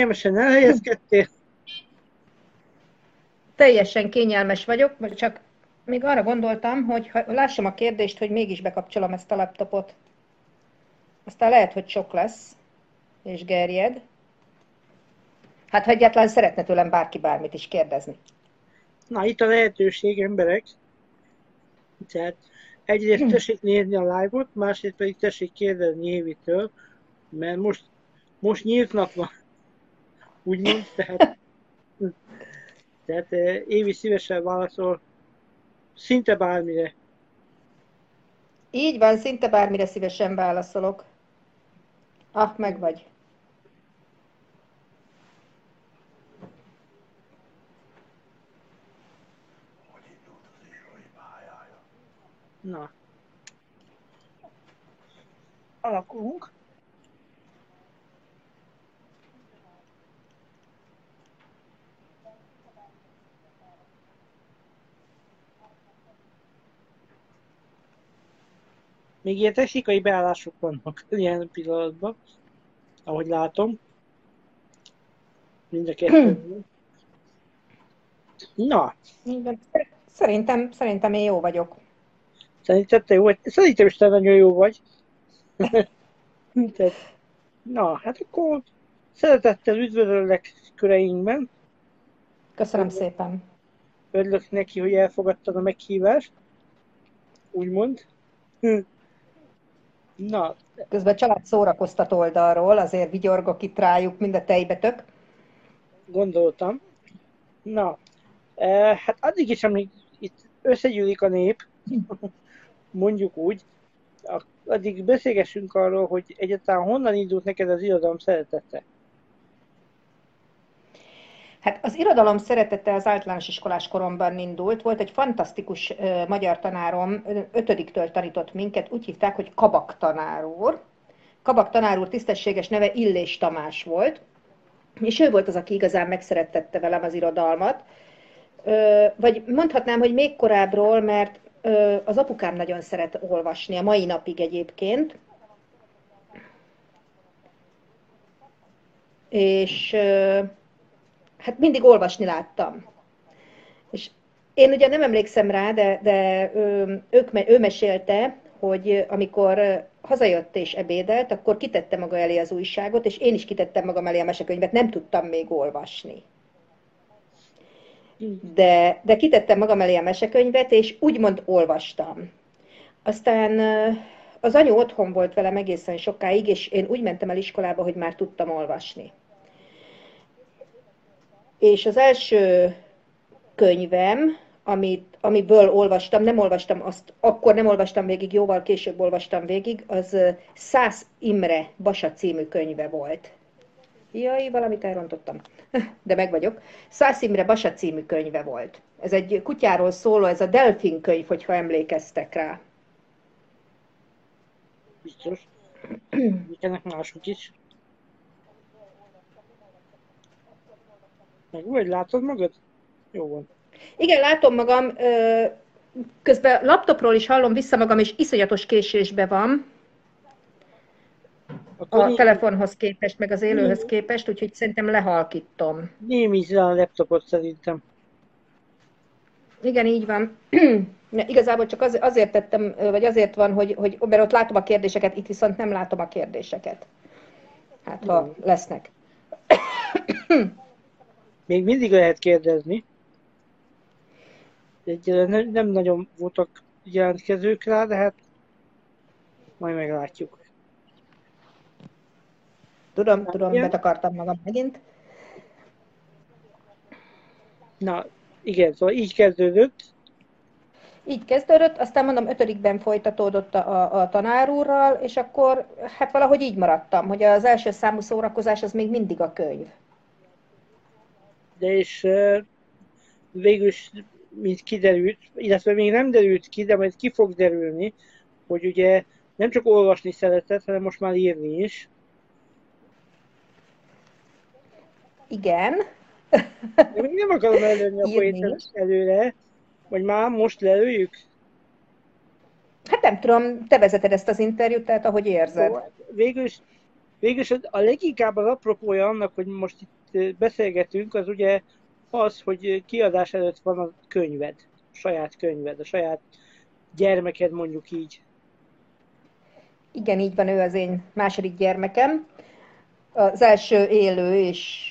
Kényelmesen elhelyezkedtél. Teljesen kényelmes vagyok, csak még arra gondoltam, hogy ha lássam a kérdést, hogy mégis bekapcsolom ezt a laptopot. Aztán lehet, hogy sok lesz, és gerjed. Hát, ha egyáltalán szeretne tőlem bárki bármit is kérdezni. Na, itt a lehetőség, emberek. Tehát egyrészt tessék nézni a live-ot, másrészt pedig tessék kérdezni Évitől, mert most, most nyíltnak van, úgymond, tehát, tehát eh, Évi szívesen válaszol szinte bármire. Így van, szinte bármire szívesen válaszolok. Ah, meg vagy. Na. Alakulunk. Még ilyen technikai beállások vannak ilyen pillanatban, ahogy látom. Mind a kettő. Na, Szerintem, szerintem én jó vagyok. Szerintem te jó vagy? Szerintem is te nagyon jó vagy. Na, hát akkor szeretettel üdvözöllek köreinkben. Köszönöm szépen. Örülök neki, hogy elfogadtad a meghívást. Úgymond. Na, Közben a család szórakoztat oldalról, azért vigyorgok itt rájuk, mind a tejbetök. gondoltam. Na, eh, hát addig is, amíg itt összegyűlik a nép, mondjuk úgy, addig beszélgessünk arról, hogy egyáltalán honnan indult neked az irodalom szeretete. Hát az irodalom szeretete az általános iskolás koromban indult. Volt egy fantasztikus magyar tanárom, ötödiktől tanított minket, úgy hívták, hogy Kabak tanár úr. Kabak tanár úr tisztességes neve Illés Tamás volt, és ő volt az, aki igazán megszerettette velem az irodalmat. Vagy mondhatnám, hogy még korábbról, mert az apukám nagyon szeret olvasni, a mai napig egyébként. És hát mindig olvasni láttam. És én ugye nem emlékszem rá, de, de ő, ők, ő mesélte, hogy amikor hazajött és ebédelt, akkor kitette maga elé az újságot, és én is kitettem magam elé a mesekönyvet, nem tudtam még olvasni. De, de kitettem magam elé a mesekönyvet, és úgymond olvastam. Aztán az anyu otthon volt velem egészen sokáig, és én úgy mentem el iskolába, hogy már tudtam olvasni. És az első könyvem, amit, amiből olvastam, nem olvastam azt, akkor nem olvastam végig, jóval később olvastam végig, az Szász Imre Basa című könyve volt. Jaj, valamit elrontottam, de meg vagyok. Szász Imre Basa című könyve volt. Ez egy kutyáról szóló, ez a Delfin könyv, hogyha emlékeztek rá. Biztos. Ennek mások is. Meg vagy látod magad? Jó van. Igen, látom magam, közben laptopról is hallom vissza magam, és iszonyatos késésbe van Akkor a né- telefonhoz képest, meg az élőhöz képest, úgyhogy szerintem lehalkítom. némítsd a laptopot szerintem. Igen, így van. Ne, Igazából csak az, azért tettem, vagy azért van, hogy, hogy, mert ott látom a kérdéseket, itt viszont nem látom a kérdéseket. Hát, ha lesznek. Még mindig lehet kérdezni. Egyelőre nem, nem nagyon voltak jelentkezők rá, de hát majd meglátjuk. Tudom, tudom, Igen. betakartam magam megint. Na, igen, szóval így kezdődött. Így kezdődött, aztán mondom, ötödikben folytatódott a, a, a tanár úrral, és akkor hát valahogy így maradtam, hogy az első számú szórakozás az még mindig a könyv. De és végül is, mint kiderült, illetve még nem derült ki, de majd ki fog derülni, hogy ugye nem csak olvasni szeretett, hanem most már írni is. Igen, De még nem akarom előni a is. előre, vagy már most lelőjük. hát nem tudom, te vezeted ezt az interjút, tehát ahogy érzed. Szóval végül is Végülis a leginkább az apropója annak, hogy most itt beszélgetünk, az ugye az, hogy kiadás előtt van a könyved, a saját könyved, a saját gyermeked mondjuk így. Igen, így van, ő az én második gyermekem. Az első élő, és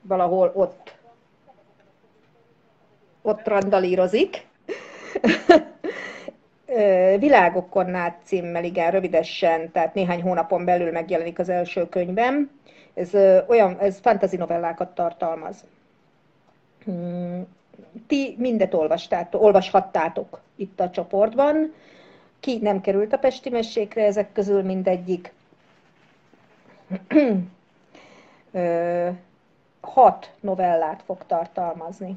valahol ott, ott randalírozik. Világokon címmel, igen, rövidesen, tehát néhány hónapon belül megjelenik az első könyvem. Ez olyan, ez fantasy novellákat tartalmaz. Hmm, ti mindet olvastátok, olvashattátok itt a csoportban. Ki nem került a Pesti mesékre, ezek közül mindegyik. Hat novellát fog tartalmazni.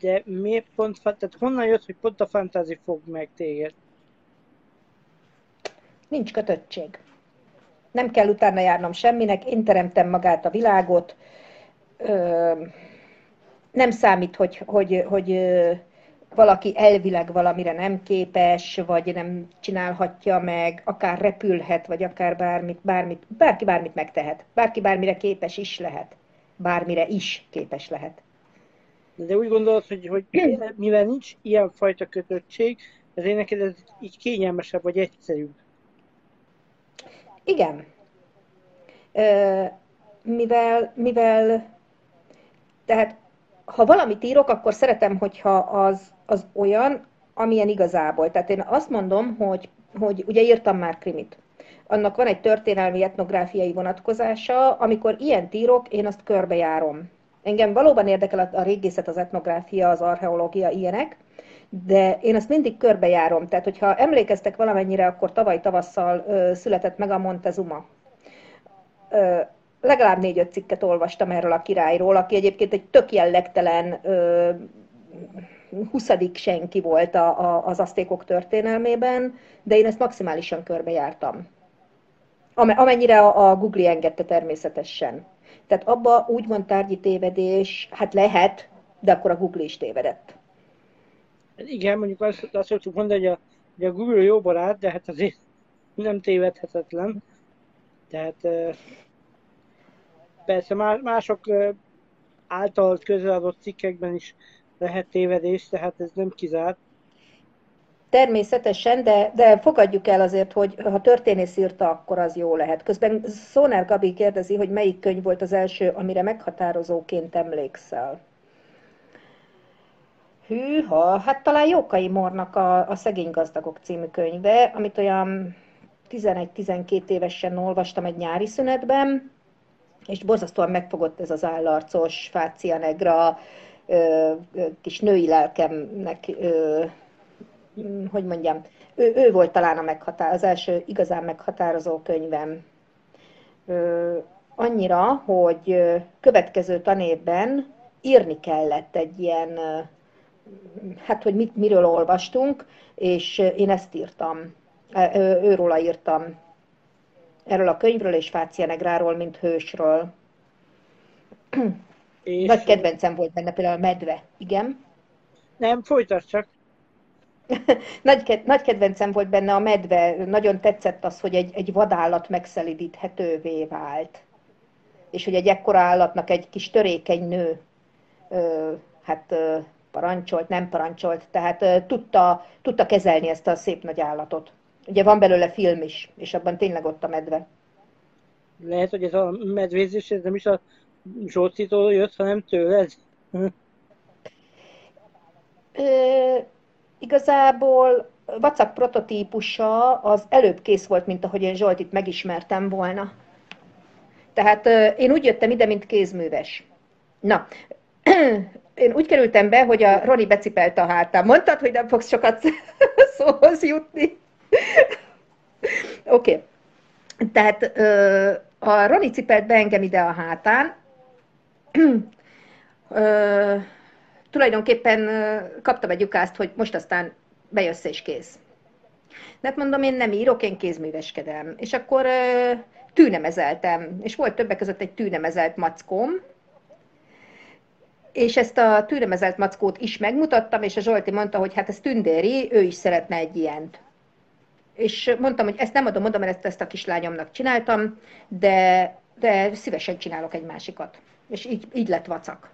De miért pont, tehát honnan jött, hogy pont a fantasy fog meg téged? Nincs kötöttség. Nem kell utána járnom semminek, én teremtem magát a világot. Nem számít, hogy, hogy, hogy valaki elvileg valamire nem képes, vagy nem csinálhatja meg, akár repülhet, vagy akár bármit, bármit, bárki bármit megtehet. Bárki bármire képes is lehet. Bármire is képes lehet. De úgy gondolod, hogy, hogy mivel nincs ilyen fajta kötöttség, ezért neked ez így kényelmesebb, vagy egyszerűbb? Igen. Mivel, mivel tehát ha valamit írok, akkor szeretem, hogyha az, az olyan, amilyen igazából. Tehát én azt mondom, hogy, hogy ugye írtam már krimit. Annak van egy történelmi etnográfiai vonatkozása, amikor ilyen írok, én azt körbejárom. Engem valóban érdekel a, régészet, az etnográfia, az archeológia, ilyenek, de én azt mindig körbejárom. Tehát, hogyha emlékeztek valamennyire, akkor tavaly tavasszal ö, született meg a Montezuma. Ö, legalább négy-öt cikket olvastam erről a királyról, aki egyébként egy tök jellegtelen ö, 20. senki volt a, a, az asztékok történelmében, de én ezt maximálisan körbejártam. Amennyire a, a Google engedte természetesen. Tehát abba úgymond tárgyi tévedés, hát lehet, de akkor a Google is tévedett. Igen, mondjuk azt, azt szoktuk mondani, hogy a, hogy a Google jó barát, de hát azért nem tévedhetetlen. Tehát persze mások által közreadott cikkekben is lehet tévedés, tehát ez nem kizárt. Természetesen, de, de fogadjuk el azért, hogy ha történész írta, akkor az jó lehet. Közben Szóner Gabi kérdezi, hogy melyik könyv volt az első, amire meghatározóként emlékszel. Hűha, hát talán Jókai Mornak a, a Szegény Gazdagok című könyve, amit olyan 11-12 évesen olvastam egy nyári szünetben, és borzasztóan megfogott ez az állarcos, fácia negra, kis női lelkemnek hogy mondjam, ő, ő volt talán a meghatár, az első igazán meghatározó könyvem. Ö, annyira, hogy következő tanévben írni kellett egy ilyen, hát hogy mit, miről olvastunk, és én ezt írtam. Ő, őróla írtam. Erről a könyvről és Fácia Negráról, mint hősről. És... Nagy kedvencem volt benne például a medve, igen. Nem, folytasd csak. nagy, nagy kedvencem volt benne a medve, nagyon tetszett az, hogy egy, egy vadállat megszelidíthetővé vált. És hogy egy ekkora állatnak egy kis törékeny nő, ö, hát ö, parancsolt, nem parancsolt, tehát ö, tudta, tudta kezelni ezt a szép nagy állatot. Ugye van belőle film is, és abban tényleg ott a medve. Lehet, hogy ez a medvézés ez nem is a Zsolcitól jött, hanem tőled? Ö, igazából vacak prototípusa az előbb kész volt, mint ahogy én Zsoltit megismertem volna. Tehát én úgy jöttem ide, mint kézműves. Na, én úgy kerültem be, hogy a Roni becipelt a hátám. Mondtad, hogy nem fogsz sokat szóhoz jutni? Oké. Okay. Tehát a Roni cipelt be engem ide a hátán tulajdonképpen kaptam egy ukázt, hogy most aztán bejössz és kész. De hát mondom, én nem írok, én kézműveskedem. És akkor tűnemezeltem, és volt többek között egy tűnemezelt mackóm, és ezt a tűnemezelt mackót is megmutattam, és a Zsolti mondta, hogy hát ez tündéri, ő is szeretne egy ilyent. és mondtam, hogy ezt nem adom oda, mert ezt, ezt a kislányomnak csináltam, de, de szívesen csinálok egy másikat. És így, így lett vacak.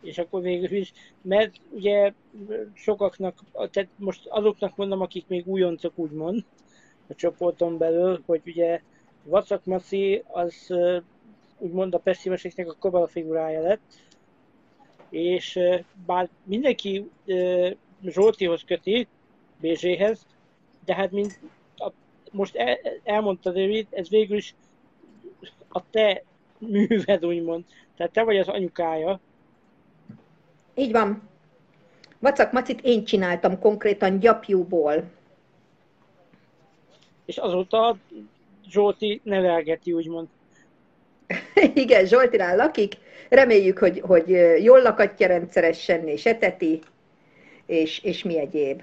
És akkor végül is, mert ugye sokaknak, tehát most azoknak mondom, akik még újoncok úgymond a csoporton belül, hogy ugye Vacak Maci az úgymond a pessimeseknek a kabala figurája lett, és bár mindenki Zsoltihoz köti, BZ-hez, de hát mint a, most el, elmondta David, ez végül is a te műved, úgymond. Tehát te vagy az anyukája. Így van. Vacak Macit én csináltam konkrétan gyapjúból. És azóta Zsolti nevelgeti, úgymond. Igen, Zsoltinál lakik. Reméljük, hogy, hogy jól lakatja rendszeresen, és eteti, és, és mi egyéb.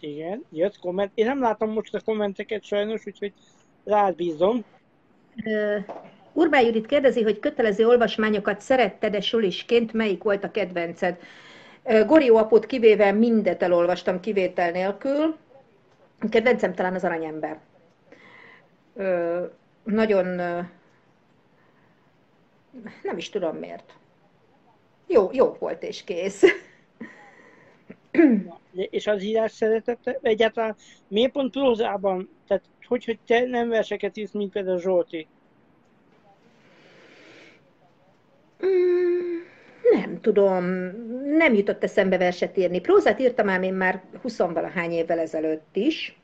Igen, jött komment. Én nem látom most a kommenteket sajnos, úgyhogy rád bízom. Uh, Urbán Judit kérdezi, hogy kötelező olvasmányokat szeretted-e sulisként, melyik volt a kedvenced? Gorió apót kivéve mindet elolvastam kivétel nélkül. Kedvencem talán az aranyember. Nagyon nem is tudom miért. Jó, jó volt és kész. és az írás szeretete, egyáltalán miért pont prózában, tehát hogy, hogy te nem verseket írsz, mint például Zsolti? Nem tudom, nem jutott eszembe verset írni. Prózát írtam ám én már 20 valahány évvel ezelőtt is,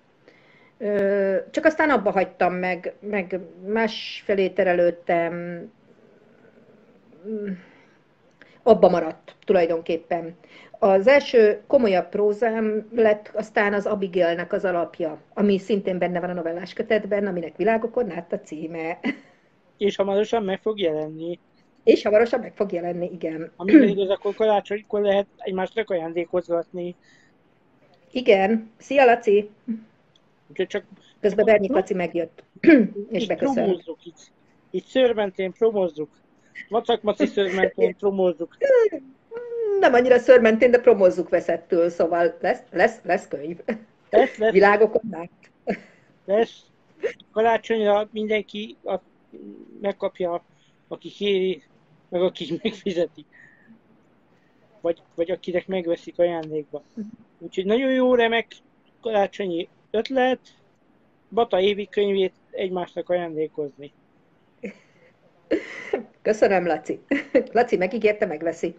csak aztán abba hagytam meg, meg másfelé terelődtem, abba maradt tulajdonképpen. Az első komolyabb prózám lett aztán az Abigailnek az alapja, ami szintén benne van a novellás kötetben, aminek Világokon át a címe. És hamarosan meg fog jelenni. És hamarosan meg fog jelenni, igen. Ami igaz, akkor karácsonykor lehet egymásnak ajándékozgatni. Igen. Szia, Laci! Úgyhogy csak... Közben Bernyik Laci megjött, és beköszönt. Itt, itt szörmentén promozzuk. Macak Maci szörmentén promozzuk nem annyira szörmentén, de promozzuk veszettől, szóval lesz, lesz, lesz könyv. Lesz, lesz. Világokon át. Lesz. Karácsonyra mindenki a, megkapja, aki kéri, meg aki megfizeti. Vagy, vagy akinek megveszik ajándékba. Úgyhogy nagyon jó, remek karácsonyi ötlet, Bata évi könyvét egymásnak ajándékozni. Köszönöm, Laci. Laci megígérte, megveszi.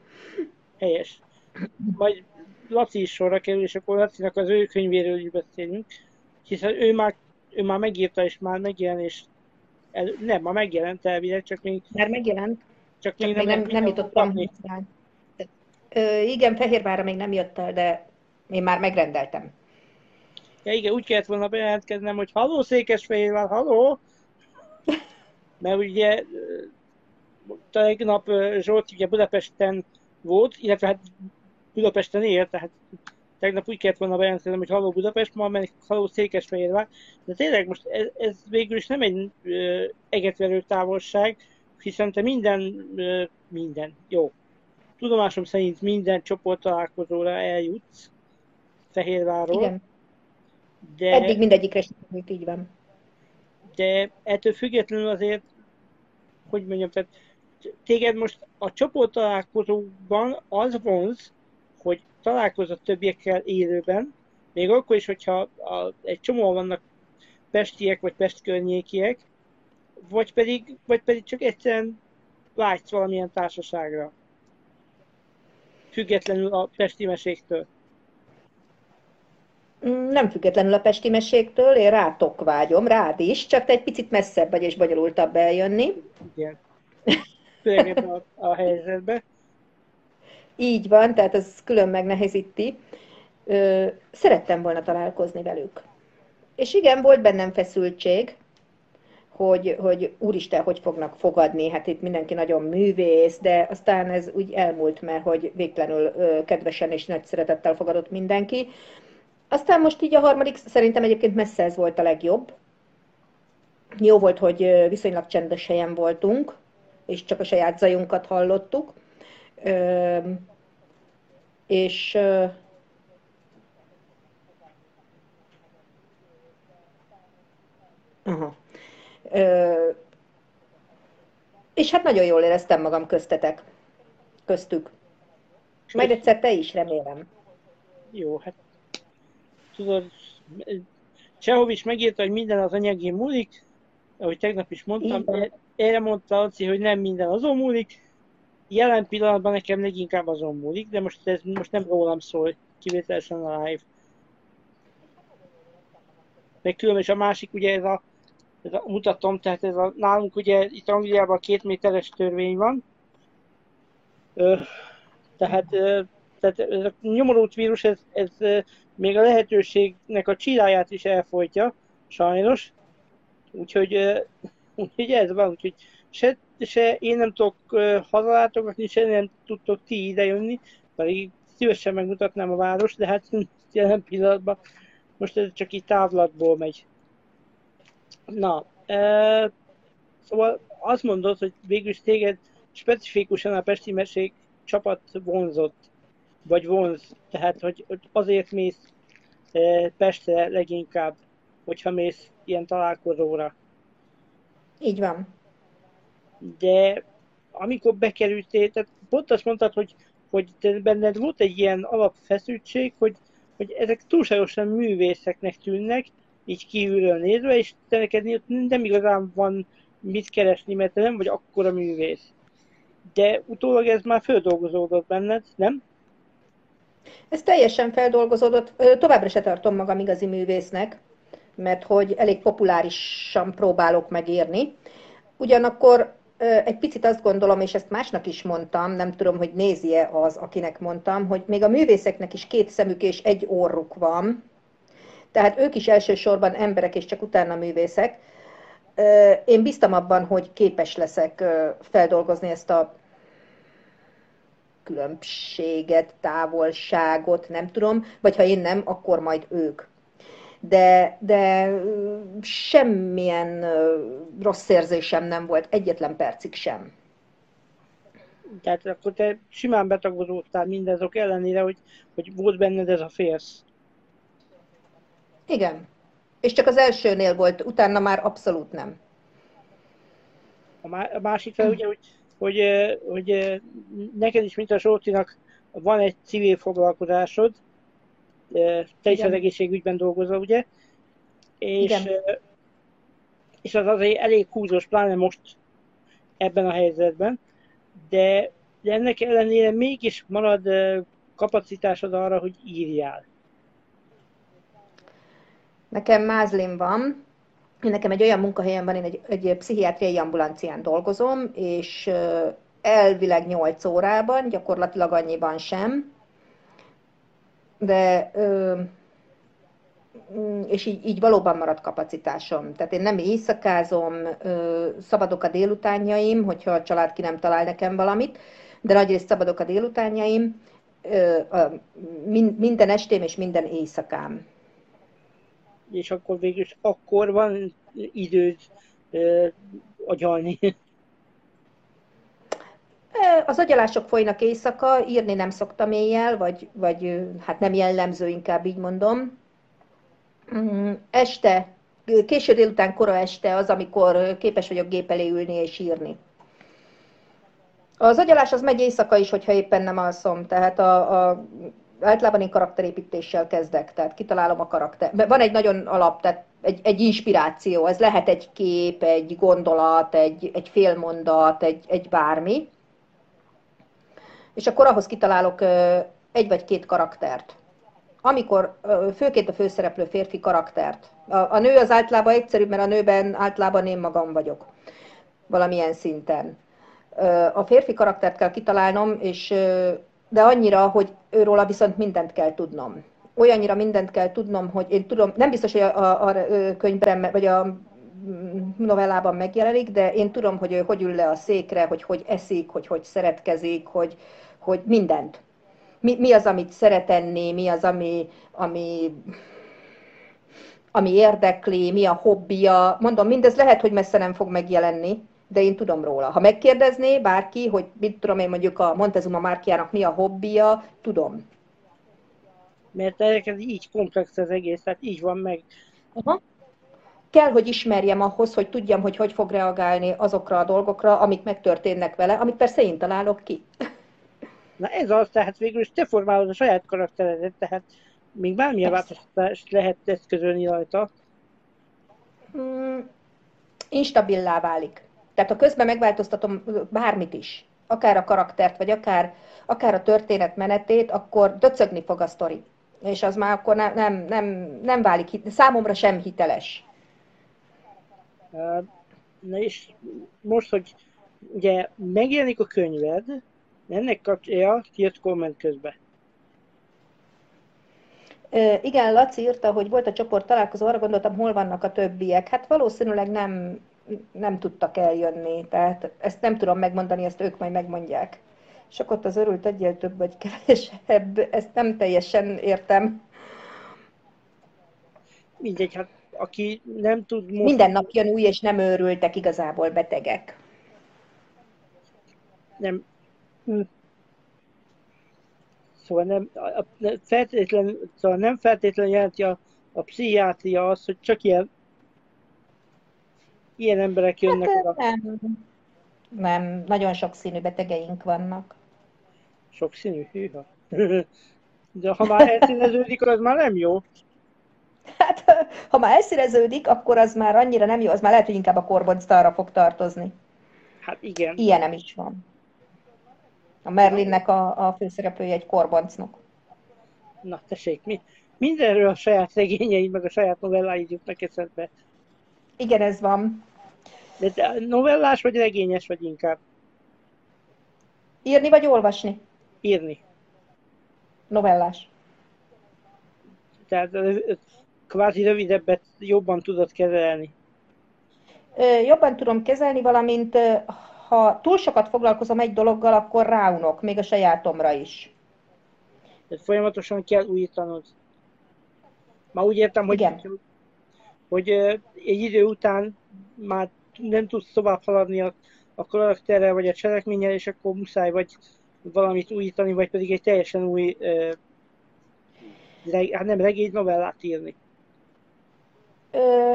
Helyes. Majd Laci is sorra kerül, és akkor Lacinak az ő könyvéről is beszélünk, hiszen ő már, ő már megírta, és már megjelent, és el, nem, ma megjelent elvileg, csak még... Már megjelent. Csak, csak még nem, nem, jutottam. Ö, igen, Fehérvárra még nem jött el, de én már megrendeltem. Ja igen, úgy kellett volna bejelentkeznem, hogy haló Székesfehérvár, haló! Mert ugye tegnap Zsolt ugye Budapesten volt, illetve hát Budapesten él, tehát tegnap úgy kellett volna bejelentkezni, hogy Haló Budapest, ma mennek Haló Székesfehérvár, de tényleg most ez, ez végül is nem egy ö, egetverő távolság, hiszen te minden, minden, jó, tudomásom szerint minden csoport találkozóra eljutsz Fehérvárról. Igen. De, Eddig mindegyikre sikerült, így van. De ettől függetlenül azért, hogy mondjam, tehát téged most a csoport találkozóban az vonz, hogy találkozott többiekkel élőben, még akkor is, hogyha a, egy csomó vannak pestiek vagy pest környékiek, vagy pedig, vagy pedig csak egyszerűen vágysz valamilyen társaságra. Függetlenül a pesti meséktől. Nem függetlenül a pesti meséktől, én rátok vágyom, rád is, csak te egy picit messzebb vagy és bonyolultabb eljönni. Igen a, a helyzetbe. Így van, tehát ez külön megnehezíti. Szerettem volna találkozni velük. És igen, volt bennem feszültség, hogy, hogy úristen, hogy fognak fogadni, hát itt mindenki nagyon művész, de aztán ez úgy elmúlt, mert hogy végtelenül kedvesen és nagy szeretettel fogadott mindenki. Aztán most így a harmadik, szerintem egyébként messze ez volt a legjobb. Jó volt, hogy viszonylag csendes helyen voltunk, és csak a saját zajunkat hallottuk. és Aha. És hát nagyon jól éreztem magam köztetek, köztük. És majd egyszer te is, remélem. Jó, hát tudod, Csehov is megírta, hogy minden az anyagi múlik, ahogy tegnap is mondtam, erre mondta Laci, hogy nem minden azon múlik. Jelen pillanatban nekem leginkább azon múlik, de most ez most nem rólam szól, kivételesen a live. Meg különben is a másik, ugye ez a, ez a mutatom, tehát ez a, nálunk ugye itt Angliában a két méteres törvény van. Ö, tehát, ö, tehát ez a nyomorult vírus, ez, ez még a lehetőségnek a csiráját is elfolytja, sajnos. Úgyhogy, úgyhogy ez van, úgyhogy se, se én nem tudok hazalátogatni, se nem tudtok ti idejönni, pedig szívesen megmutatnám a város, de hát jelen pillanatban most ez csak így távlatból megy. Na, e, szóval azt mondod, hogy végül téged specifikusan a Pesti Mesék csapat vonzott, vagy vonz, tehát hogy, hogy azért mész e, Pestre leginkább, hogyha mész ilyen találkozóra. Így van. De amikor bekerültél, tehát pont azt mondtad, hogy, hogy benned volt egy ilyen alapfeszültség, hogy, hogy ezek túlságosan művészeknek tűnnek, így kívülről nézve, és te neked nem igazán van mit keresni, mert te nem vagy akkora művész. De utólag ez már földolgozódott benned, nem? Ez teljesen feldolgozódott. Továbbra se tartom magam igazi művésznek, mert hogy elég populárisan próbálok megírni. Ugyanakkor egy picit azt gondolom, és ezt másnak is mondtam, nem tudom, hogy nézi-e az, akinek mondtam, hogy még a művészeknek is két szemük és egy orruk van, tehát ők is elsősorban emberek, és csak utána művészek. Én biztam abban, hogy képes leszek feldolgozni ezt a különbséget, távolságot, nem tudom, vagy ha én nem, akkor majd ők de, de semmilyen rossz érzésem nem volt, egyetlen percig sem. Tehát akkor te simán betagozódtál mindezok ellenére, hogy, hogy volt benned ez a félsz. Igen. És csak az elsőnél volt, utána már abszolút nem. A másik fel ugye, hogy, hogy, hogy neked is, mint a Zsoltinak, van egy civil foglalkozásod, te is az egészségügyben dolgozol, ugye? És, Igen. és az azért elég húzós, pláne most ebben a helyzetben, de, de ennek ellenére mégis marad kapacitásod arra, hogy írjál. Nekem mázlim van, nekem egy olyan munkahelyem van, én egy, egy pszichiátriai ambulancián dolgozom, és elvileg 8 órában, gyakorlatilag annyiban sem, de és így, így valóban marad kapacitásom. Tehát én nem éjszakázom, szabadok a délutánjaim, hogyha a család ki nem talál nekem valamit, de nagyrészt szabadok a délutánjaim, minden estém és minden éjszakám. És akkor végül akkor van időd agyalni. Az agyalások folynak éjszaka, írni nem szoktam éjjel, vagy, vagy hát nem jellemző, inkább így mondom. Mm, este, késő délután, kora este az, amikor képes vagyok gép elé ülni és írni. Az agyalás az megy éjszaka is, hogyha éppen nem alszom, tehát a, a, általában én karakterépítéssel kezdek, tehát kitalálom a karakter. Van egy nagyon alap, tehát egy, egy inspiráció, ez lehet egy kép, egy gondolat, egy, egy félmondat, egy, egy bármi és akkor ahhoz kitalálok egy vagy két karaktert. Amikor főként a főszereplő férfi karaktert. A, a nő az általában egyszerűbb, mert a nőben általában én magam vagyok. Valamilyen szinten. A férfi karaktert kell kitalálnom, és, de annyira, hogy őróla viszont mindent kell tudnom. Olyannyira mindent kell tudnom, hogy én tudom, nem biztos, hogy a, a, a könyvben, vagy a novellában megjelenik, de én tudom, hogy ő hogy ül le a székre, hogy hogy eszik, hogy hogy szeretkezik, hogy, hogy mindent. Mi, mi az, amit szeret enni, mi az, ami, ami, ami érdekli, mi a hobbija. Mondom, mindez lehet, hogy messze nem fog megjelenni, de én tudom róla. Ha megkérdezné bárki, hogy mit tudom én mondjuk a Montezuma márkiának mi a hobbija, tudom. Mert ez így komplex az egész, tehát így van meg. Aha. kell, hogy ismerjem ahhoz, hogy tudjam, hogy hogy fog reagálni azokra a dolgokra, amik megtörténnek vele, amit persze én találok ki. Na ez az, tehát végül is te formálod a saját karakteredet, tehát még bármilyen változtatást lehet eszközölni rajta. Mm, instabilá válik. Tehát ha közben megváltoztatom bármit is, akár a karaktert, vagy akár, akár a történet menetét, akkor döcögni fog a sztori. És az már akkor nem, nem, nem, nem válik, számomra sem hiteles. Na és most, hogy ugye megjelenik a könyved, ennek kapcsolja, jött komment közben. Igen, Laci írta, hogy volt a csoport találkozó, arra gondoltam, hol vannak a többiek. Hát valószínűleg nem, nem tudtak eljönni, tehát ezt nem tudom megmondani, ezt ők majd megmondják. És akkor ott az örült egyel több vagy kevesebb, ezt nem teljesen értem. Mindegy, hát aki nem tud most... Minden nap jön új, és nem őrültek, igazából betegek. Nem. Hm. Szóval nem, a, feltétlen, szóval nem feltétlenül jelenti a, a pszichiátria az, hogy csak ilyen ilyen emberek jönnek hát, oda. Nem. nem, nagyon sokszínű betegeink vannak. Sokszínű? Hűha. De ha már elszíneződik, az már nem jó. Hát, ha már elszíneződik, akkor az már annyira nem jó, az már lehet, hogy inkább a korbonztalra fog tartozni. Hát igen. Ilyen nem is van. A Merlinnek a, a főszereplője egy korboncnok. Na, tessék, mi, mindenről a saját regényeid, meg a saját novelláid jutnak eszedbe. Igen, ez van. De te novellás vagy regényes vagy inkább? Írni vagy olvasni? Írni. Novellás. Tehát kvázi rövidebbet jobban tudod kezelni. Jobban tudom kezelni, valamint ha túl sokat foglalkozom egy dologgal, akkor ráunok, még a sajátomra is. Tehát folyamatosan kell újítanod. Ma úgy értem, hogy, Igen. hogy egy idő után már nem tudsz tovább haladni a, a karakterrel, vagy a cselekménnyel, és akkor muszáj vagy valamit újítani, vagy pedig egy teljesen új, uh, reg, hát nem regény, novellát írni. Ö,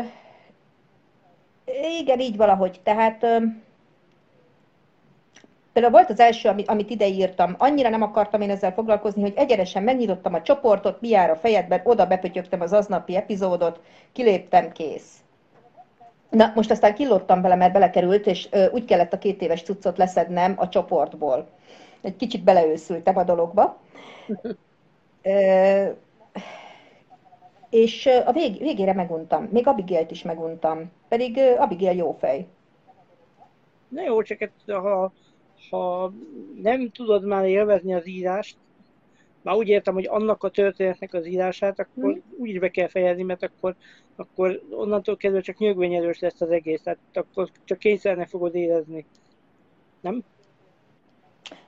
igen, így valahogy. Tehát ö, például volt az első, amit, amit ide írtam, annyira nem akartam én ezzel foglalkozni, hogy egyenesen megnyitottam a csoportot, mi jár a fejedben, oda bepötyögtem az aznapi epizódot, kiléptem, kész. Na, most aztán kilottam bele, mert belekerült, és úgy kellett a két éves cuccot leszednem a csoportból. Egy kicsit beleőszültem a dologba. Ö, és a vég, végére meguntam. Még Abigélt is meguntam. Pedig Abigail jó fej. Na jó, csak hát, ha, ha nem tudod már élvezni az írást, már úgy értem, hogy annak a történetnek az írását, akkor hmm. úgy be kell fejezni, mert akkor, akkor onnantól kezdve csak nyögvényelős lesz az egész, tehát akkor csak kényszernek fogod érezni. Nem?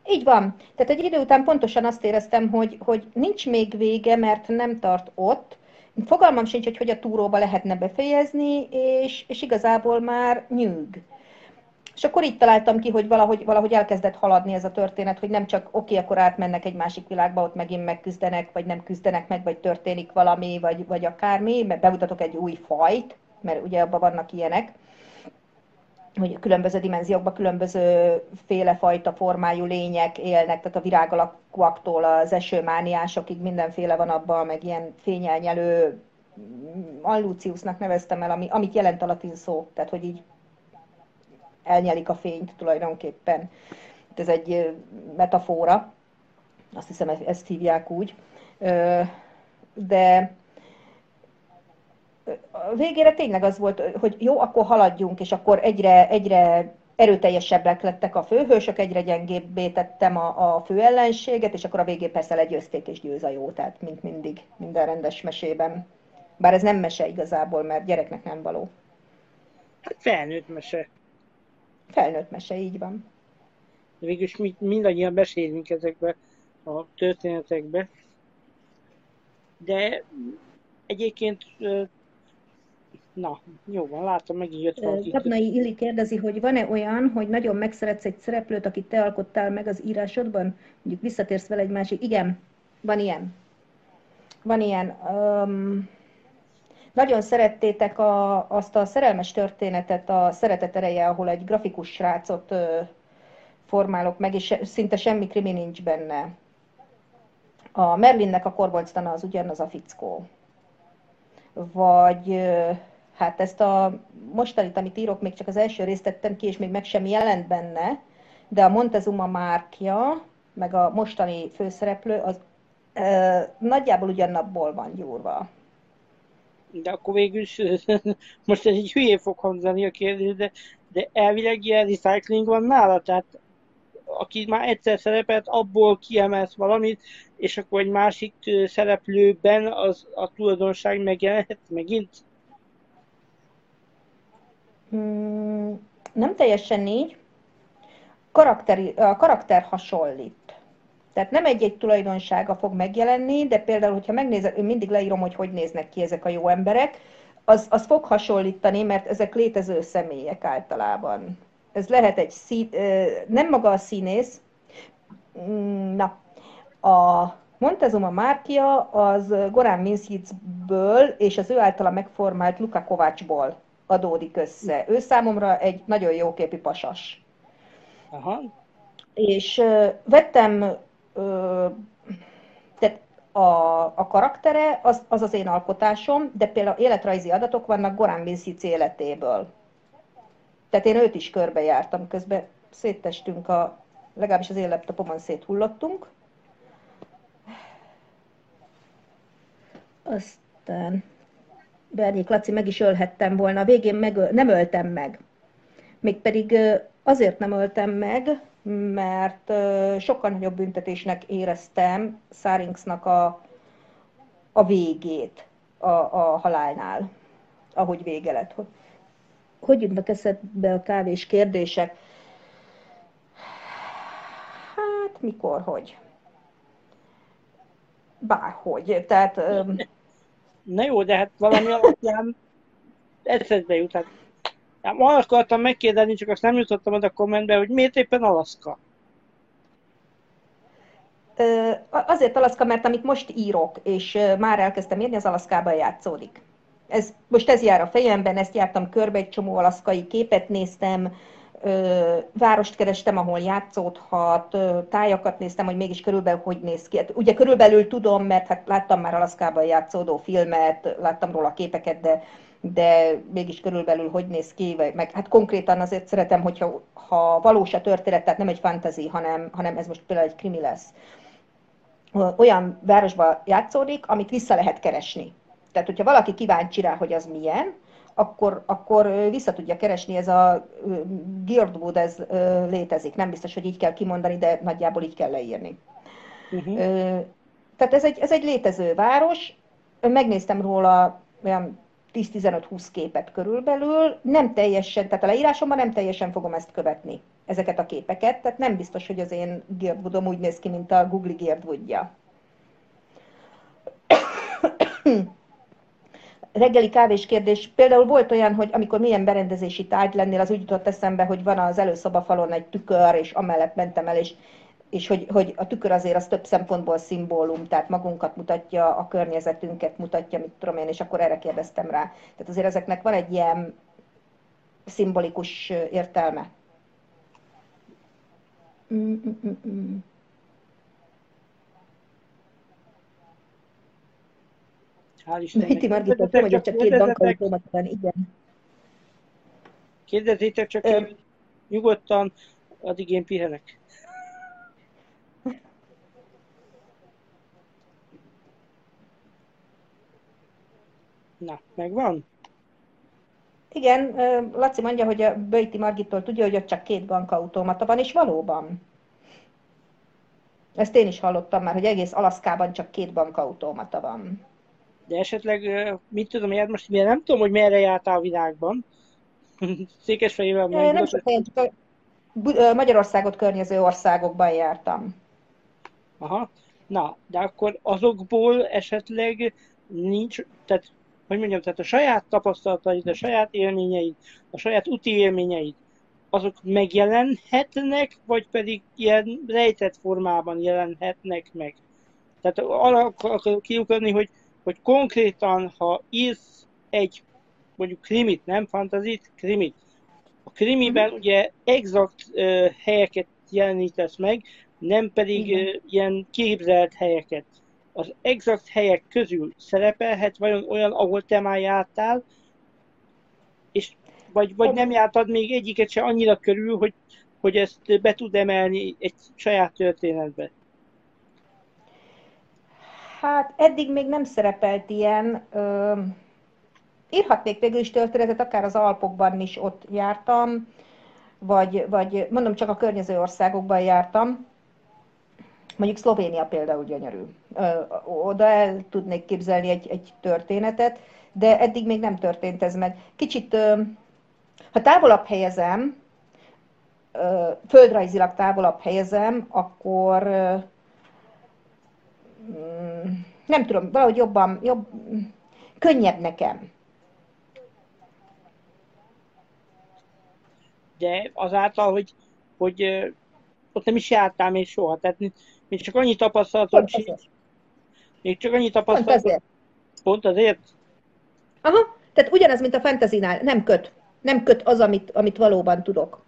Így van. Tehát egy idő után pontosan azt éreztem, hogy, hogy nincs még vége, mert nem tart ott. Fogalmam sincs, hogy hogy a túróba lehetne befejezni, és, és igazából már nyűg. És akkor így találtam ki, hogy valahogy, valahogy elkezdett haladni ez a történet, hogy nem csak oké, okay, akkor átmennek egy másik világba, ott megint megküzdenek, vagy nem küzdenek meg, vagy történik valami, vagy, vagy akármi, mert bemutatok egy új fajt, mert ugye abban vannak ilyenek, hogy különböző dimenziókban különböző féle-fajta formájú lények élnek, tehát a virágalakúaktól az esőmániásokig mindenféle van abban, meg ilyen fényelnyelő, Alluciusnak neveztem el, ami, amit jelent a latin szó, tehát hogy így elnyelik a fényt tulajdonképpen. Ez egy metafora, azt hiszem ezt hívják úgy. De a végére tényleg az volt, hogy jó, akkor haladjunk, és akkor egyre, egyre erőteljesebbek lettek a főhősök, egyre gyengébbé tettem a, a főellenséget, és akkor a végén persze legyőzték és győz a jó, tehát mint mindig, minden rendes mesében. Bár ez nem mese igazából, mert gyereknek nem való. Hát felnőtt mese. Felnőtt mese, így van. De végülis mi, mindannyian beszélünk ezekbe a történetekbe. De egyébként Na, jó van, látom, megint jött valaki. Kapnai Illi kérdezi, hogy van-e olyan, hogy nagyon megszeretsz egy szereplőt, akit te alkottál meg az írásodban? Mondjuk visszatérsz vele egy másik. Igen, van ilyen. Van ilyen. Um, nagyon szerettétek a, azt a szerelmes történetet, a Szeretet ereje, ahol egy grafikus srácot ö, formálok meg, és szinte semmi krimi nincs benne. A Merlinnek a korbolctana az ugyanaz a fickó. Vagy ö, hát ezt a mostanit, amit írok, még csak az első részt tettem ki, és még meg sem jelent benne, de a Montezuma márkja, meg a mostani főszereplő, az ö, nagyjából ugyanabból van gyúrva. De akkor végül is, most ez egy hülyé fog hangzani a kérdés, de, de elvileg ilyen recycling van nála, tehát aki már egyszer szerepelt, abból kiemelsz valamit, és akkor egy másik szereplőben az a tulajdonság megjelenhet megint? Hmm, nem teljesen így. Karakteri, a karakter hasonlít. Tehát nem egy-egy tulajdonsága fog megjelenni, de például, hogyha megnézed, én mindig leírom, hogy hogy néznek ki ezek a jó emberek, az, az fog hasonlítani, mert ezek létező személyek általában. Ez lehet egy szín, nem maga a színész, mm, na, a Montezuma Márkia az Gorán Minszicből és az ő általa megformált Luka Kovácsból adódik össze. Ő számomra egy nagyon jóképi pasas. Aha. És vettem, uh, tehát a, a karaktere az, az az én alkotásom, de például életrajzi adatok vannak Gorán Minsic életéből. Tehát én őt is körbejártam, közben széttestünk a, legalábbis az én laptopomon széthullottunk. Aztán Bernyék Laci meg is ölhettem volna, a végén meg, nem öltem meg. Mégpedig azért nem öltem meg, mert sokkal nagyobb büntetésnek éreztem Szárinxnak a, a végét a, a halálnál, ahogy vége lett. Hogy, hogy jutnak eszedbe a kávés kérdések? Hát mikor, hogy? Bárhogy. Tehát Na jó, de hát valami alapján eszedbe jut. Hát, hát ma akartam megkérdezni, csak azt nem jutottam oda a kommentbe, hogy miért éppen Alaszka? Azért Alaszka, mert amit most írok, és már elkezdtem írni, az Alaszkában játszódik. Ez, most ez jár a fejemben, ezt jártam körbe, egy csomó alaszkai képet néztem, várost kerestem, ahol játszódhat, tájakat néztem, hogy mégis körülbelül hogy néz ki. Hát ugye körülbelül tudom, mert hát láttam már Alaszkában játszódó filmet, láttam róla képeket, de, de mégis körülbelül hogy néz ki, vagy, meg hát konkrétan azért szeretem, hogyha ha valós a történet, tehát nem egy fantasy, hanem, hanem ez most például egy krimi lesz. Olyan városba játszódik, amit vissza lehet keresni. Tehát, hogyha valaki kíváncsi rá, hogy az milyen, akkor, akkor vissza tudja keresni, ez a Girdwood, ez létezik. Nem biztos, hogy így kell kimondani, de nagyjából így kell leírni. Uh-huh. Tehát ez egy, ez egy létező város, megnéztem róla olyan 10-15-20 képet körülbelül, nem teljesen, tehát a leírásomban nem teljesen fogom ezt követni, ezeket a képeket, tehát nem biztos, hogy az én Girdwoodom úgy néz ki, mint a Google Girdwoodja reggeli kávés kérdés. Például volt olyan, hogy amikor milyen berendezési tárgy lennél, az úgy jutott eszembe, hogy van az előszobafalon egy tükör, és amellett mentem el, és, és hogy, hogy a tükör azért az több szempontból szimbólum, tehát magunkat mutatja, a környezetünket mutatja, mit tudom én, és akkor erre kérdeztem rá. Tehát azért ezeknek van egy ilyen szimbolikus értelme. Mm-mm-mm. Hál' Istennek. Hiti Margit, tudom, hogy csak két bankautómat van, igen. Kérdezzétek csak, Ö... nyugodtan, addig én pihenek. Na, megvan? Igen, Laci mondja, hogy a Böjti Margittól tudja, hogy ott csak két bankautomata van, és valóban. Ezt én is hallottam már, hogy egész Alaszkában csak két bankautomata van de esetleg, mit tudom, én most miért nem tudom, hogy merre jártál a világban. Székesfehérben meg. Nem csak én, csak a Magyarországot környező országokban jártam. Aha. Na, de akkor azokból esetleg nincs, tehát, hogy mondjam, tehát a saját tapasztalataid, a saját élményeid, a saját úti élményeid, azok megjelenhetnek, vagy pedig ilyen rejtett formában jelenhetnek meg. Tehát arra akarok kiukadni, hogy hogy konkrétan, ha írsz egy mondjuk krimit, nem fantazit, krimit. A krimiben uh-huh. ugye exakt uh, helyeket jelenítesz meg, nem pedig uh, ilyen képzelt helyeket. Az exakt helyek közül szerepelhet vajon olyan, ahol te már jártál, és vagy, vagy nem jártad még egyiket se annyira körül, hogy, hogy ezt be tud emelni egy saját történetbe? Hát eddig még nem szerepelt ilyen. Ö, írhatnék végül is történetet, akár az Alpokban is ott jártam, vagy, vagy mondom, csak a környező országokban jártam. Mondjuk Szlovénia például gyönyörű. Oda el tudnék képzelni egy, egy történetet, de eddig még nem történt ez meg. Kicsit, ha távolabb helyezem, földrajzilag távolabb helyezem, akkor Mm, nem tudom, valahogy jobban, jobb, könnyebb nekem. De azáltal, hogy, hogy ott nem is jártál még soha, tehát még csak annyi tapasztalatom sincs. Még csak annyi tapasztalatom. Pont azért. Pont azért? Aha, tehát ugyanaz, mint a fantasinál, nem köt. Nem köt az, amit, amit valóban tudok.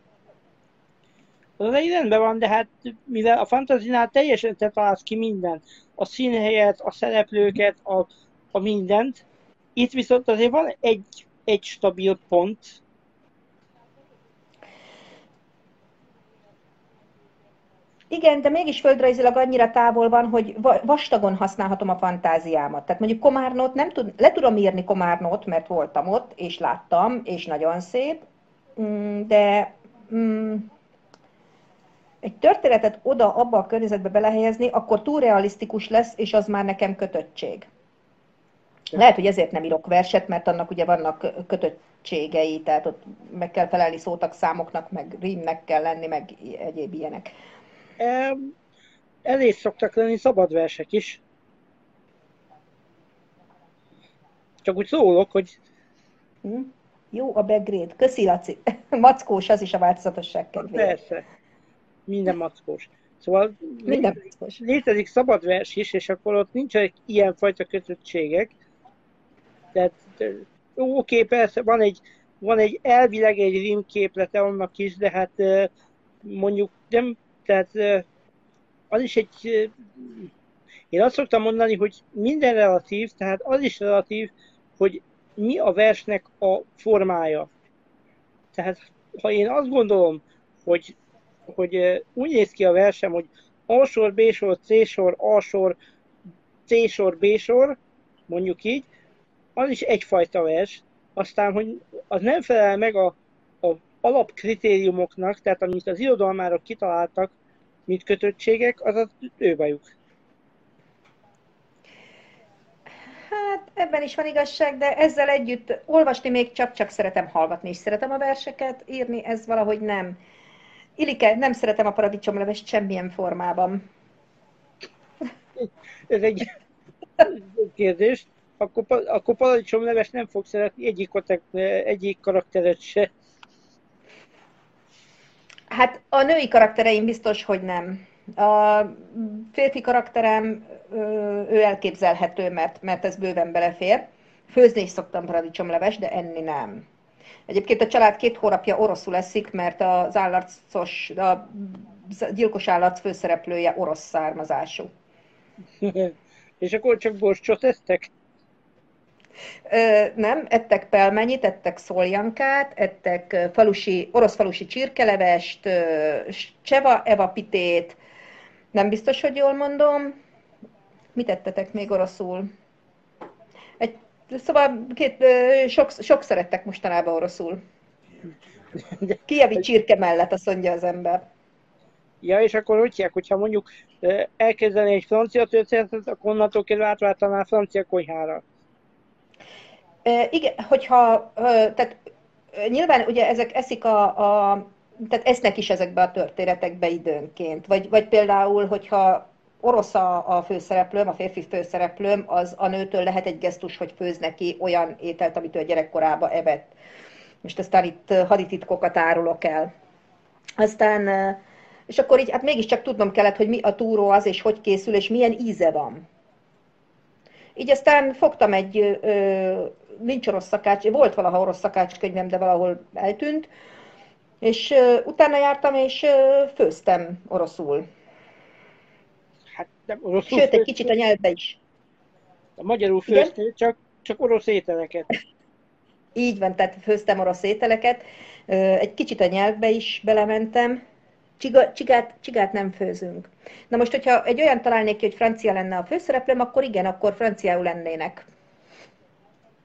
Az egy rendben van, de hát mivel a fantazinál teljesen te találsz ki mindent, a színhelyet, a szereplőket, a, a mindent, itt viszont azért van egy, egy stabil pont, Igen, de mégis földrajzilag annyira távol van, hogy vastagon használhatom a fantáziámat. Tehát mondjuk Komárnót nem tud, le tudom írni Komárnót, mert voltam ott, és láttam, és nagyon szép, mm, de mm, egy történetet oda, abba a környezetbe belehelyezni, akkor túl realisztikus lesz, és az már nekem kötöttség. Lehet, hogy ezért nem írok verset, mert annak ugye vannak kötöttségei, tehát ott meg kell felelni szótak, számoknak, meg rímnek kell lenni, meg egyéb ilyenek. Elég szoktak lenni szabad versek is. Csak úgy szólok, hogy... Hm? Jó a backgrade. Köszi, Laci. Mackós, az is a változatosság kedvéért. Persze minden mackós. Szóval minden létezik, létezik szabad vers is, és akkor ott nincsenek ilyenfajta kötöttségek. Tehát oké, okay, persze van egy, van egy elvileg egy rímképlete annak is, de hát mondjuk nem, tehát az is egy, én azt szoktam mondani, hogy minden relatív, tehát az is relatív, hogy mi a versnek a formája. Tehát ha én azt gondolom, hogy hogy úgy néz ki a versem, hogy A sor, B sor, C sor, A sor, C sor, B sor, mondjuk így, az is egyfajta vers, aztán, hogy az nem felel meg a, a alapkritériumoknak, tehát amit az irodalmárok kitaláltak, mint kötöttségek, az az ő bajuk. Hát ebben is van igazság, de ezzel együtt olvasni még csak-csak szeretem hallgatni, és szeretem a verseket, írni ez valahogy nem. Ilike, nem szeretem a paradicsomlevest semmilyen formában. Ez egy kérdés. Akkor, akkor paradicsomleves nem fog szeretni egyik, egyik karakteret se. Hát a női karaktereim biztos, hogy nem. A férfi karakterem, ő elképzelhető, mert, mert ez bőven belefér. Főzni is szoktam paradicsomleves, de enni nem. Egyébként a család két hónapja oroszul eszik, mert az állarcos, a gyilkos állat főszereplője orosz származású. És akkor csak borscsot ettek? Nem, ettek pelmenyit, ettek szoljankát, ettek falusi, orosz falusi csirkelevest, cseva evapitét, nem biztos, hogy jól mondom. Mit ettetek még oroszul? Szóval két, sok, sok szerettek mostanában oroszul. Kievi csirke mellett, azt mondja az ember. Ja, és akkor hogy hívják, hogyha mondjuk elkezdeni egy francia történetet, akkor onnantól kezdve átváltanál francia konyhára. Igen, hogyha, tehát nyilván ugye ezek eszik a, a tehát esznek is ezekbe a történetekbe időnként. Vagy, vagy például, hogyha orosz a, a főszereplőm, a férfi főszereplőm, az a nőtől lehet egy gesztus, hogy főz neki olyan ételt, amit ő a gyerekkorába evett. Most aztán itt hadititkokat árulok el. Aztán, és akkor így, hát mégiscsak tudnom kellett, hogy mi a túró az, és hogy készül, és milyen íze van. Így aztán fogtam egy, ö, nincs orosz szakács, volt valaha orosz szakács könyvem, de valahol eltűnt, és ö, utána jártam, és ö, főztem oroszul. Hát nem oroszul Sőt, egy kicsit a nyelvbe is. A magyarul főztél, csak, csak orosz ételeket. Így van, tehát főztem orosz ételeket, egy kicsit a nyelvbe is belementem. Csiga, csigát, csigát nem főzünk. Na most, hogyha egy olyan találnék ki, hogy francia lenne a főszereplőm, akkor igen, akkor franciául lennének.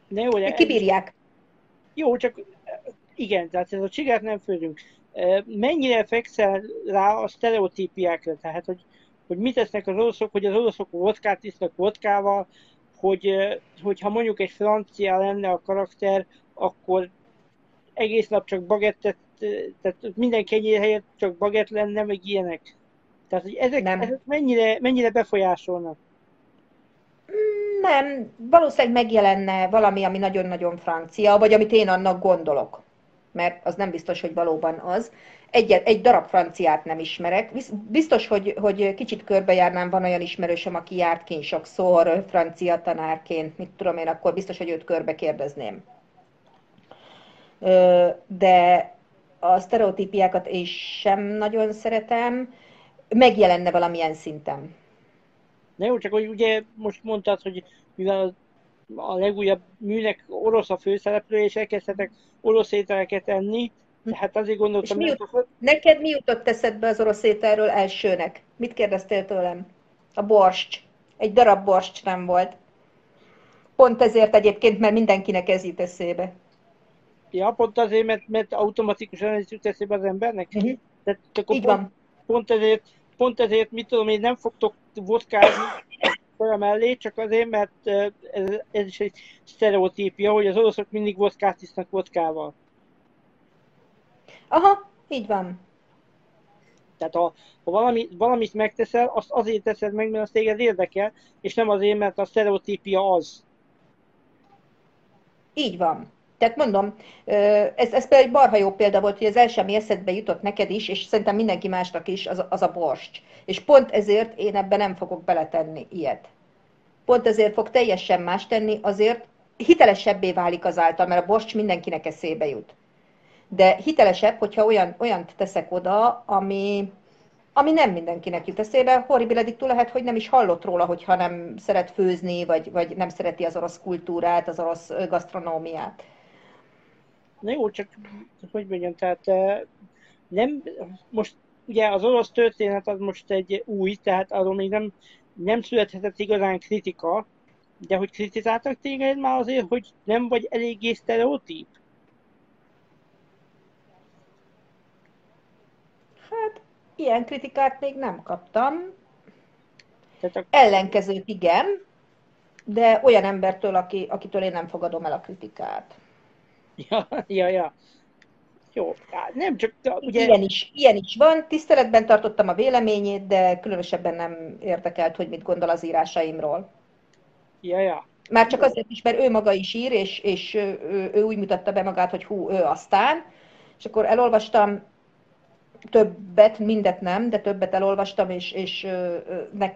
De jó, de Kibírják. jó, csak igen, tehát ez a csigát nem főzünk. Mennyire fekszel rá a sztereotípiákra? Tehát, hogy, hogy mit tesznek az oroszok, hogy az oroszok vodkát isznak vodkával, hogy, hogyha mondjuk egy francia lenne a karakter, akkor egész nap csak bagettet, tehát minden kenyér helyett csak bagett lenne, meg ilyenek. Tehát, hogy ezek, Nem. ezek mennyire, mennyire befolyásolnak? Nem, valószínűleg megjelenne valami, ami nagyon-nagyon francia, vagy amit én annak gondolok. Mert az nem biztos, hogy valóban az. Egy, egy darab franciát nem ismerek. Biz- Biztos, hogy, hogy kicsit körbejárnám, van olyan ismerősöm, aki járt kint sokszor francia tanárként, mit tudom én, akkor biztos, hogy őt körbe kérdezném. De a sztereotípiákat én sem nagyon szeretem, megjelenne valamilyen szinten. Na jó, csak hogy ugye most mondtad, hogy mivel a, legújabb műnek orosz a főszereplő, és elkezdhetek orosz ételeket enni, tehát azért És gondoltam, mi hogy jut, neked mi jutott eszedbe az orosz ételről elsőnek? Mit kérdeztél tőlem? A borscs. Egy darab borscs nem volt. Pont ezért egyébként, mert mindenkinek ez jut eszébe. Ja, pont azért, mert, mert automatikusan ez jut eszébe az embernek. Uh-huh. Tehát akkor Így pont, van. pont ezért, pont ezért, mit tudom én, nem fogtok vodkázni olyan mellé, csak azért, mert eh, ez, ez is egy sztereotípia, hogy az oroszok mindig vodkát isznak vodkával. Aha, így van. Tehát ha, ha valami, valamit megteszel, azt azért teszed meg, mert az téged érdekel, és nem azért, mert a sztereotípia az. Így van. Tehát mondom, ez, ez például egy barha jó példa volt, hogy az első, ami eszedbe jutott neked is, és szerintem mindenki másnak is, az, az a borscs. És pont ezért én ebben nem fogok beletenni ilyet. Pont ezért fog teljesen más tenni, azért hitelesebbé válik azáltal, mert a borscs mindenkinek eszébe jut. De hitelesebb, hogyha olyan, olyant teszek oda, ami, ami nem mindenkinek jut eszébe. Horribil Ediktől lehet, hogy nem is hallott róla, hogyha nem szeret főzni, vagy, vagy nem szereti az orosz kultúrát, az orosz gasztronómiát. Na jó, csak hogy mondjam, tehát eh, nem, most ugye az orosz történet az most egy új, tehát arról még nem, nem születhetett igazán kritika, de hogy kritizáltak téged már azért, hogy nem vagy eléggé sztereotíp? Hát, ilyen kritikát még nem kaptam. Tehát a, Ellenkezőt igen, de olyan embertől, aki, akitől én nem fogadom el a kritikát. Ja, ja, ja. Jó, hát nem csak, ugye, Ilyen is, ilyen is van, tiszteletben tartottam a véleményét, de különösebben nem érdekelt, hogy mit gondol az írásaimról. ja, ja. Már csak azért is, mert ő maga is ír, és, és ő, ő, ő úgy mutatta be magát, hogy hú, ő aztán. És akkor elolvastam többet, mindet nem, de többet elolvastam, és, és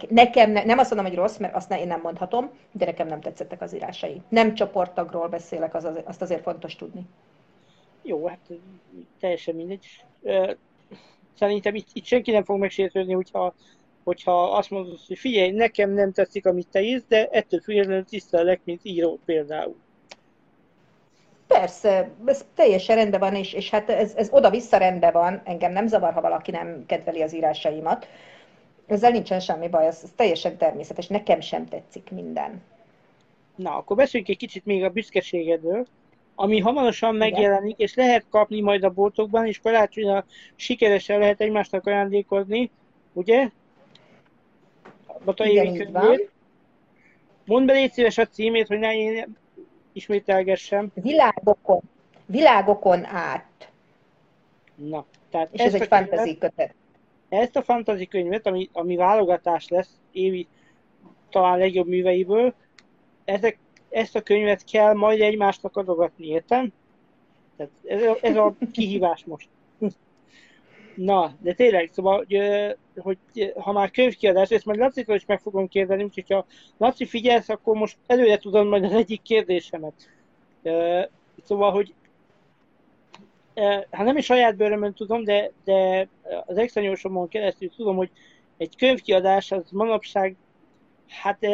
nekem, ne, nem azt mondom, hogy rossz, mert azt ne, én nem mondhatom, de nekem nem tetszettek az írásai. Nem csoporttagról beszélek, az, az, azt azért fontos tudni. Jó, hát teljesen mindegy. Szerintem itt, itt senki nem fog megsértődni, hogyha, hogyha azt mondod, hogy figyelj, nekem nem tetszik, amit te írsz, de ettől függetlenül tisztelek, mint író például. Persze, ez teljesen rendben van, és, és hát ez, ez oda-vissza rendben van, engem nem zavar, ha valaki nem kedveli az írásaimat. Ezzel nincsen semmi baj, ez, ez teljesen természetes, nekem sem tetszik minden. Na, akkor beszéljünk egy kicsit még a büszkeségedről, ami hamarosan megjelenik, és lehet kapni majd a boltokban, és karácsonyra sikeresen lehet egymásnak ajándékozni, ugye? Batai Igen. Mondd be légy szíves a címét, hogy ne én ismételgessem. Világokon, világokon át, Na, tehát és ez egy fantasy kötet. ezt a fantasy könyvet, ami, ami válogatás lesz évi talán legjobb műveiből, ezek, ezt a könyvet kell majd egymásnak adogatni, értem? Tehát ez, a- ez a kihívás most. Na, de tényleg, szóval, hogy, hogy ha már könyvkiadás, ezt majd Laci is meg fogom kérdeni, úgyhogy ha Laci figyelsz, akkor most előre tudom majd az egyik kérdésemet. Szóval, hogy hát nem is saját bőrömön tudom, de, de az extranyósomon keresztül tudom, hogy egy könyvkiadás az manapság, hát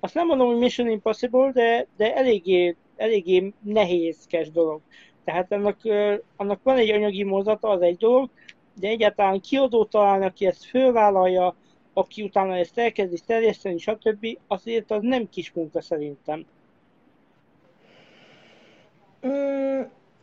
azt nem mondom, hogy Mission Impossible, de, de eléggé, eléggé nehézkes dolog. Tehát annak, annak van egy anyagi mozata, az egy dolog, de egyáltalán kiadó talán, aki ezt fölvállalja, aki utána ezt elkezdi terjeszteni, stb., azért az nem kis munka szerintem. Mm,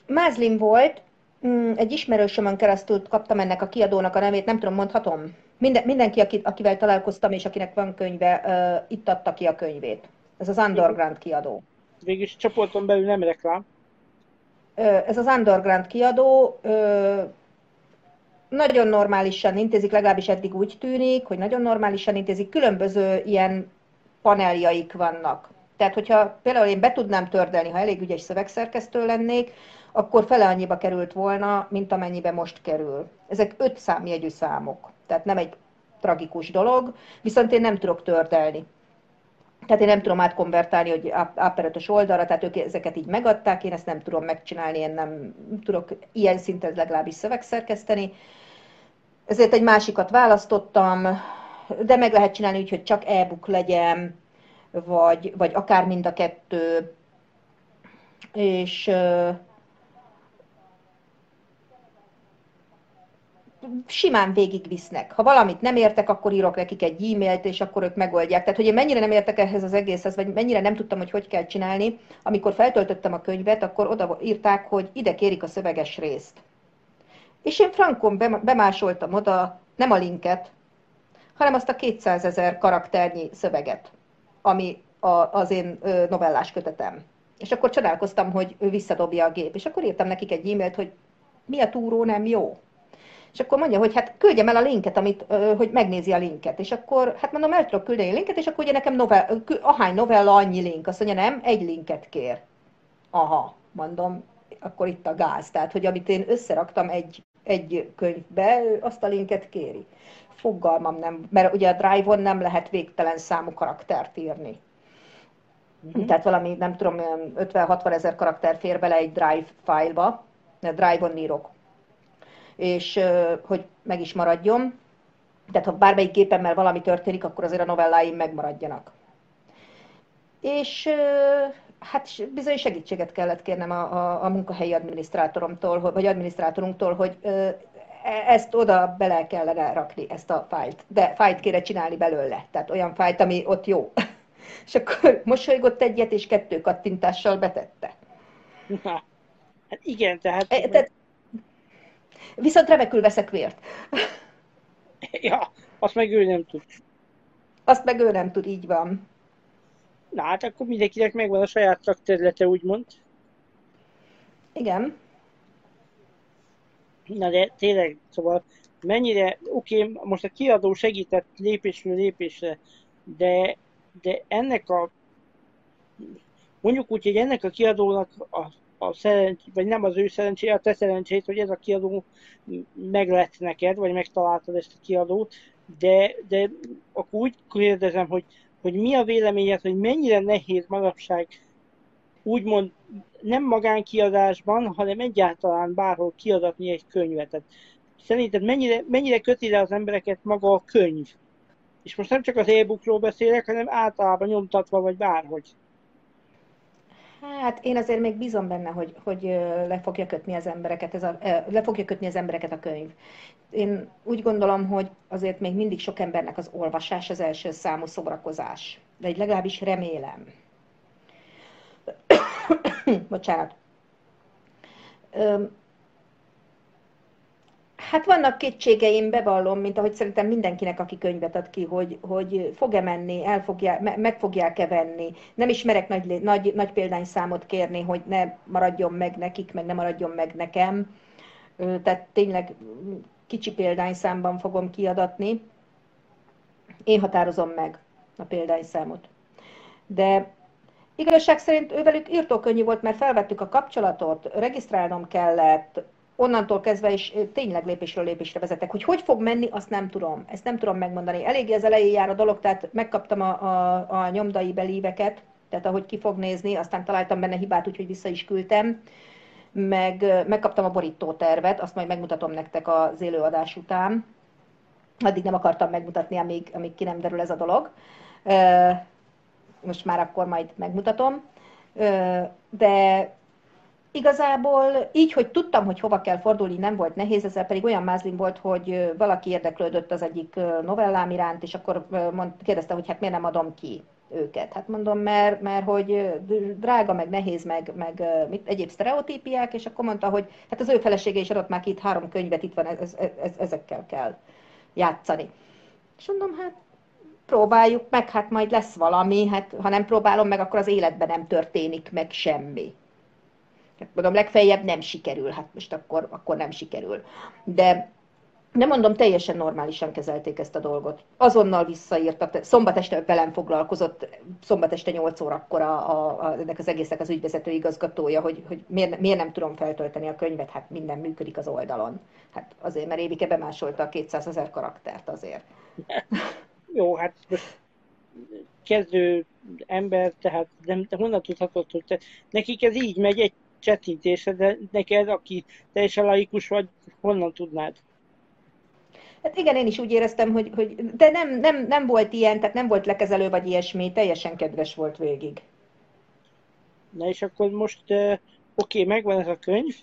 Mázlim volt, mm, egy ismerősömön keresztül kaptam ennek a kiadónak a nevét, nem tudom, mondhatom? Minden, mindenki, akit, akivel találkoztam, és akinek van könyve, uh, itt adta ki a könyvét. Ez az Underground kiadó. Végülis csoporton belül nem reklám. Ez az Underground kiadó, nagyon normálisan intézik, legalábbis eddig úgy tűnik, hogy nagyon normálisan intézik, különböző ilyen paneljaik vannak. Tehát, hogyha például én be tudnám tördelni, ha elég ügyes szövegszerkesztő lennék, akkor fele annyiba került volna, mint amennyibe most kerül. Ezek öt számjegyű számok, tehát nem egy tragikus dolog, viszont én nem tudok tördelni. Tehát én nem tudom átkonvertálni, hogy áperetes oldalra, tehát ők ezeket így megadták, én ezt nem tudom megcsinálni, én nem tudok ilyen szinten legalábbis szövegszerkeszteni. Ezért egy másikat választottam, de meg lehet csinálni úgy, hogy csak e-book legyen, vagy, vagy akár mind a kettő. És simán végigvisznek. Ha valamit nem értek, akkor írok nekik egy e-mailt, és akkor ők megoldják. Tehát, hogy én mennyire nem értek ehhez az egészhez, vagy mennyire nem tudtam, hogy hogy kell csinálni, amikor feltöltöttem a könyvet, akkor oda írták, hogy ide kérik a szöveges részt. És én frankon bemásoltam oda nem a linket, hanem azt a 200 ezer karakternyi szöveget, ami a, az én novellás kötetem. És akkor csodálkoztam, hogy ő visszadobja a gép. És akkor írtam nekik egy e-mailt, hogy mi a túró nem jó. És akkor mondja, hogy hát küldjem el a linket, amit, hogy megnézi a linket. És akkor, hát mondom, el tudok küldeni a linket, és akkor ugye nekem novel, ahány novella, annyi link. Azt mondja, nem, egy linket kér. Aha, mondom, akkor itt a gáz. Tehát, hogy amit én összeraktam egy, egy könyvbe, azt a linket kéri. Fogalmam nem, mert ugye a Drive-on nem lehet végtelen számú karaktert írni. Uh-huh. Tehát valami, nem tudom, 50-60 ezer karakter fér bele egy Drive fájlba, Drive-on írok és hogy meg is maradjon. Tehát ha bármelyik gépemmel valami történik, akkor azért a novelláim megmaradjanak. És hát bizony segítséget kellett kérnem a, a, a munkahelyi adminisztrátoromtól, vagy adminisztrátorunktól, hogy e, ezt oda bele kellene rakni, ezt a fájlt. De fájlt kéne csinálni belőle, tehát olyan fájlt, ami ott jó. és akkor mosolygott egyet, és kettő kattintással betette. Na, hát igen, tehát... E, tehát Viszont remekül veszek vért. Ja, azt meg ő nem tud. Azt meg ő nem tud, így van. Na hát akkor mindenkinek megvan a saját szakterülete, úgymond. Igen. Na de tényleg, szóval mennyire, oké, okay, most a kiadó segített lépésről lépésre, de, de ennek a, mondjuk úgy, hogy ennek a kiadónak a a szerencs, vagy nem az ő szerencséje, a te szerencsét, hogy ez a kiadó meg lett neked, vagy megtaláltad ezt a kiadót, de, de akkor úgy kérdezem, hogy, hogy mi a véleményed, hogy mennyire nehéz manapság úgymond nem magánkiadásban, hanem egyáltalán bárhol kiadatni egy könyvet. Tehát szerinted mennyire, mennyire köti le az embereket maga a könyv? És most nem csak az e-bookról beszélek, hanem általában nyomtatva, vagy bárhogy. Hát én azért még bízom benne, hogy, hogy le fogja kötni az embereket, ez a, le fogja kötni az embereket a könyv. Én úgy gondolom, hogy azért még mindig sok embernek az olvasás az első számú szobrakozás. De egy legalábbis remélem. Bocsánat. Hát vannak kétségeim, bevallom, mint ahogy szerintem mindenkinek, aki könyvet ad ki, hogy, hogy fog-e menni, el fogja, meg fogják-e venni. Nem ismerek nagy, nagy, nagy példányszámot kérni, hogy ne maradjon meg nekik, meg ne maradjon meg nekem. Tehát tényleg kicsi példányszámban fogom kiadatni. Én határozom meg a példányszámot. De igazság szerint ővelük írtókönnyű volt, mert felvettük a kapcsolatot, regisztrálnom kellett, onnantól kezdve is tényleg lépésről lépésre vezetek. Hogy hogy fog menni, azt nem tudom. Ezt nem tudom megmondani. Eléggé az elején jár a dolog, tehát megkaptam a, a, a nyomdai belíveket, tehát ahogy ki fog nézni, aztán találtam benne hibát, úgyhogy vissza is küldtem. Meg, megkaptam a borító tervet, azt majd megmutatom nektek az élőadás után. Addig nem akartam megmutatni, amíg, amíg ki nem derül ez a dolog. Most már akkor majd megmutatom. De Igazából így, hogy tudtam, hogy hova kell fordulni, nem volt nehéz, ezzel pedig olyan mázlim volt, hogy valaki érdeklődött az egyik novellám iránt, és akkor mond, kérdezte, hogy hát miért nem adom ki őket. Hát mondom, mert, mert hogy drága, meg nehéz, meg, meg mit, egyéb sztereotípiák, és akkor mondta, hogy hát az ő felesége is adott már két három könyvet, itt van, ez, ez, ezekkel kell játszani. És mondom, hát próbáljuk meg, hát majd lesz valami, hát ha nem próbálom meg, akkor az életben nem történik meg semmi. Mondom, legfeljebb nem sikerül, hát most akkor, akkor nem sikerül. De nem mondom, teljesen normálisan kezelték ezt a dolgot. Azonnal visszaírtak, szombat este velem foglalkozott, szombat este 8 órakor a, a, a, ennek az egésznek az ügyvezető igazgatója, hogy, hogy miért, miért nem tudom feltölteni a könyvet, hát minden működik az oldalon. Hát azért, mert Évike bemásolta a 200 ezer karaktert azért. Jó, hát kezdő ember, tehát nem, de honnan tudhatod, hogy te, nekik ez így megy egy csettintésre, de neked, aki teljesen laikus vagy, honnan tudnád? Hát igen, én is úgy éreztem, hogy, hogy de nem, nem, nem volt ilyen, tehát nem volt lekezelő vagy ilyesmi, teljesen kedves volt végig. Na és akkor most, oké, okay, megvan ez a könyv,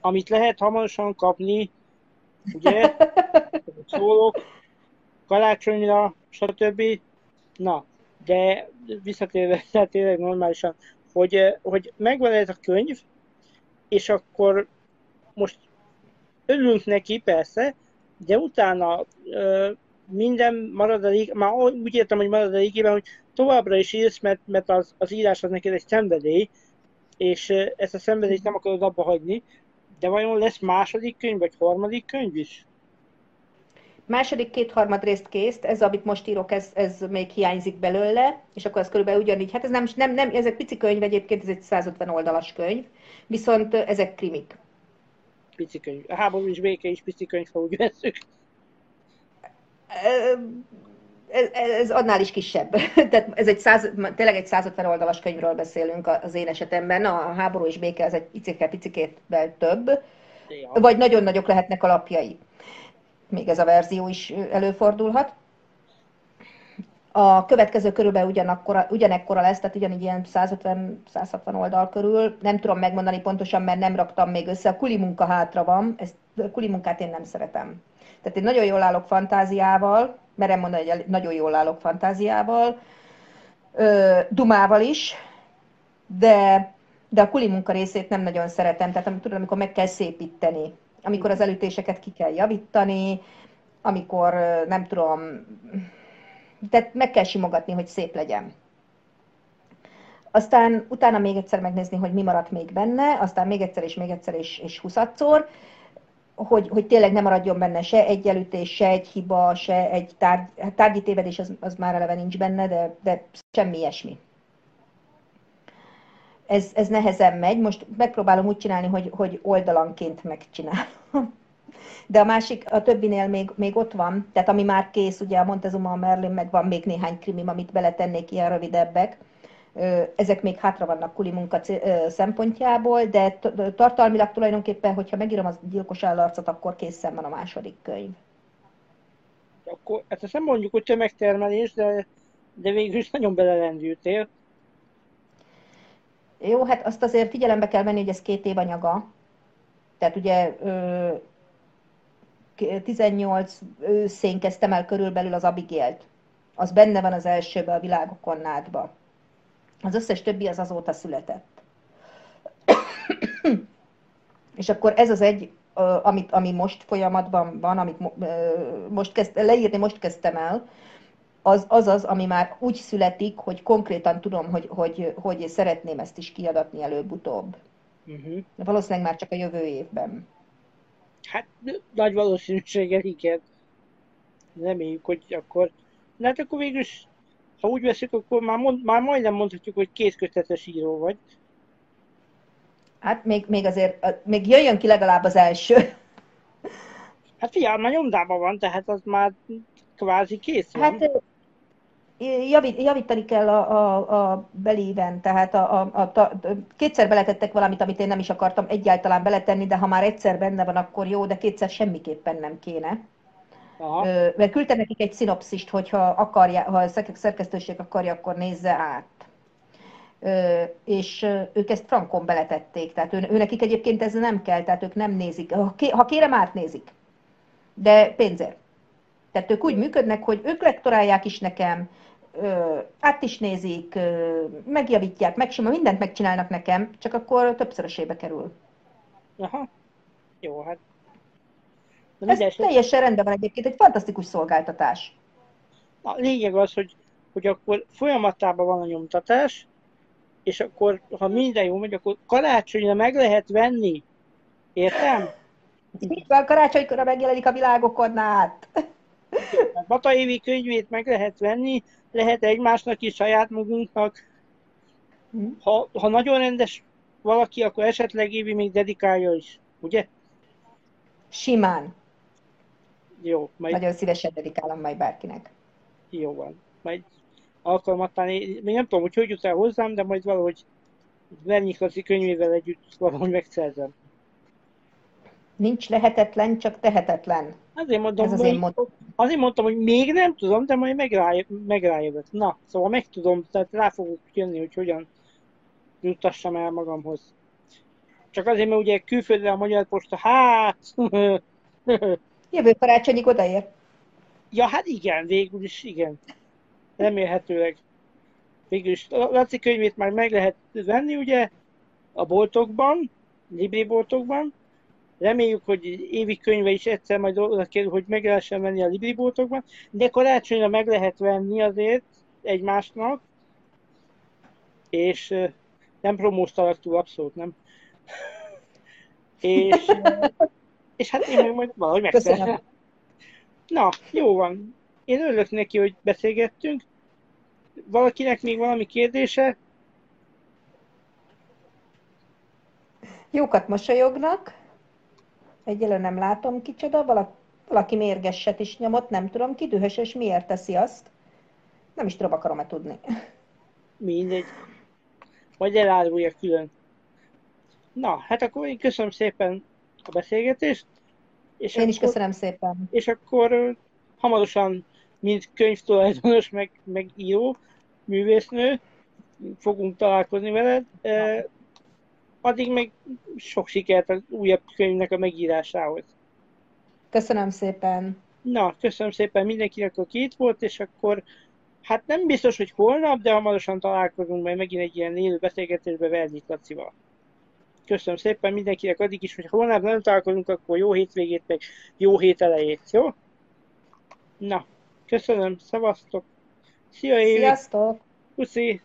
amit lehet hamarosan kapni, ugye, szólok, karácsonyra, stb. Na, de visszatérve, tényleg normálisan, hogy, hogy megvan ez a könyv, és akkor most örülünk neki persze, de utána ö, minden marad a már úgy értem, hogy marad a régében, hogy továbbra is írsz, mert, mert az, az írás az neked egy szenvedély, és ezt a szenvedélyt nem akarod abba hagyni, de vajon lesz második könyv, vagy harmadik könyv is? Második kétharmad részt kész, ez, amit most írok, ez, ez még hiányzik belőle, és akkor ez körülbelül ugyanígy, hát ez nem, nem, nem ezek pici könyv egyébként, ez egy 150 oldalas könyv, viszont ezek krimik. Pici könyv. A háború is béke is pici könyv, ha úgy veszük. Ez, ez annál is kisebb. Tehát ez egy száz, tényleg egy 150 oldalas könyvről beszélünk az én esetemben. A háború és béke ez egy picike, picikét több. Ja. Vagy nagyon nagyok lehetnek a lapjai még ez a verzió is előfordulhat. A következő körülbelül ugyanakkora, ugyanekkora lesz, tehát ugyanígy ilyen 150-160 oldal körül. Nem tudom megmondani pontosan, mert nem raktam még össze. A kuli munka hátra van, ezt, a kuli munkát én nem szeretem. Tehát én nagyon jól állok fantáziával, merem mondani, hogy nagyon jól állok fantáziával, dumával is, de, de a kuli munka részét nem nagyon szeretem. Tehát tudod, amikor meg kell szépíteni amikor az elütéseket ki kell javítani, amikor nem tudom, tehát meg kell simogatni, hogy szép legyen. Aztán utána még egyszer megnézni, hogy mi maradt még benne, aztán még egyszer és még egyszer és, és huszadszor, hogy, hogy tényleg nem maradjon benne se egy elütés, se egy hiba, se egy tárgy, hát tárgyi tévedés, az, az már eleve nincs benne, de, de semmi ilyesmi ez, ez nehezen megy. Most megpróbálom úgy csinálni, hogy, hogy oldalanként megcsinálom. De a másik, a többinél még, még ott van, tehát ami már kész, ugye a Montezuma, a Merlin, meg van még néhány krimim, amit beletennék, ilyen rövidebbek. Ezek még hátra vannak kuli munka szempontjából, de tartalmilag tulajdonképpen, hogyha megírom a gyilkos állarcot, akkor készen van a második könyv. Akkor, hát ezt nem mondjuk, hogy tömegtermelés, de, de végül is nagyon belelendültél. Jó, hát azt azért figyelembe kell venni, hogy ez két év anyaga. Tehát ugye 18 őszén kezdtem el körülbelül az Abigélt. Az benne van az elsőben a világokon nádba. Az összes többi az azóta született. És akkor ez az egy, amit, ami most folyamatban van, amit most kezd, leírni most kezdtem el, az, az az, ami már úgy születik, hogy konkrétan tudom, hogy, hogy, hogy szeretném ezt is kiadatni előbb-utóbb. Uh-huh. De valószínűleg már csak a jövő évben. Hát nagy valószínűséggel igen. Reméljük, hogy akkor... Na hát akkor végül is, ha úgy veszük, akkor már, mond, már majdnem mondhatjuk, hogy kétkötetes író vagy. Hát még, még azért, még jöjjön ki legalább az első. Hát figyelj, már nyomdában van, tehát az már kvázi kész van. Hát javít, javítani kell a, a, a beléven, tehát a, a, a, a, kétszer beletettek valamit, amit én nem is akartam egyáltalán beletenni, de ha már egyszer benne van, akkor jó, de kétszer semmiképpen nem kéne. Aha. Mert küldtem nekik egy szinopszist, hogyha akarja, ha a szerkesztőség akarja, akkor nézze át. És ők ezt frankon beletették, tehát ő, ő nekik egyébként ez nem kell, tehát ők nem nézik. Ha kérem, átnézik, de pénzért. Tehát ők úgy működnek, hogy ők lektorálják is nekem, át is nézik, megjavítják, megsima, mindent megcsinálnak nekem, csak akkor többszörösébe kerül. Aha. Jó, hát. Ez mindesek... teljesen rendben van egyébként, egy fantasztikus szolgáltatás. A lényeg az, hogy, hogy akkor folyamatában van a nyomtatás, és akkor, ha minden jó megy, akkor karácsonyra meg lehet venni. Értem? Így van, karácsonykor megjelenik a világokon át. Bata évi könyvét meg lehet venni, lehet egymásnak is, saját magunknak. Ha, ha nagyon rendes valaki, akkor esetleg Évi még dedikálja is, ugye? Simán. Jó. Majd... Nagyon szívesen dedikálom majd bárkinek. Jó van. Majd alkalmattán, még nem tudom, hogy hogy jut el hozzám, de majd valahogy Vernyikazi könyvével együtt valahogy megszerzem. Nincs lehetetlen, csak tehetetlen. Azért mondom, Ez az én mondom. Azért mondtam, hogy még nem tudom, de majd megrájövök. Na, szóval megtudom, tehát rá fogok jönni, hogy hogyan juttassam el magamhoz. Csak azért, mert ugye külföldre a Magyar Posta, hát... Jövő karácsonyig odaér. Ja, hát igen, végül is igen. Remélhetőleg. Végül is Laci könyvét már meg lehet venni, ugye, a boltokban, libri boltokban, Reméljük, hogy évi könyve is egyszer majd oda kerül, hogy meg lehessen venni a Libri boltokban, de karácsonyra meg lehet venni azért egymásnak, és nem promóztalak túl, abszolút nem. és, és hát én meg majd valahogy megszerzem. Na, jó van. Én örülök neki, hogy beszélgettünk. Valakinek még valami kérdése? Jókat mosolyognak. Egyelőre nem látom kicsoda, valaki, valaki mérgesset is nyomott, nem tudom ki, dühös, és miért teszi azt. Nem is tudom, akarom-e tudni. Mindegy. Majd elárulja külön. Na, hát akkor én köszönöm szépen a beszélgetést. És én akkor, is köszönöm szépen. És akkor hamarosan, mint könyvtulajdonos, meg, meg író, művésznő, fogunk találkozni veled addig meg sok sikert az újabb könyvnek a megírásához. Köszönöm szépen. Na, köszönöm szépen mindenkinek, aki itt volt, és akkor hát nem biztos, hogy holnap, de hamarosan találkozunk majd megint egy ilyen élő beszélgetésbe Verdik Lacival. Köszönöm szépen mindenkinek addig is, hogy holnap nem találkozunk, akkor jó hétvégét, meg jó hét elejét, jó? Na, köszönöm, szevasztok! Szia Évi! Sziasztok! Puszi!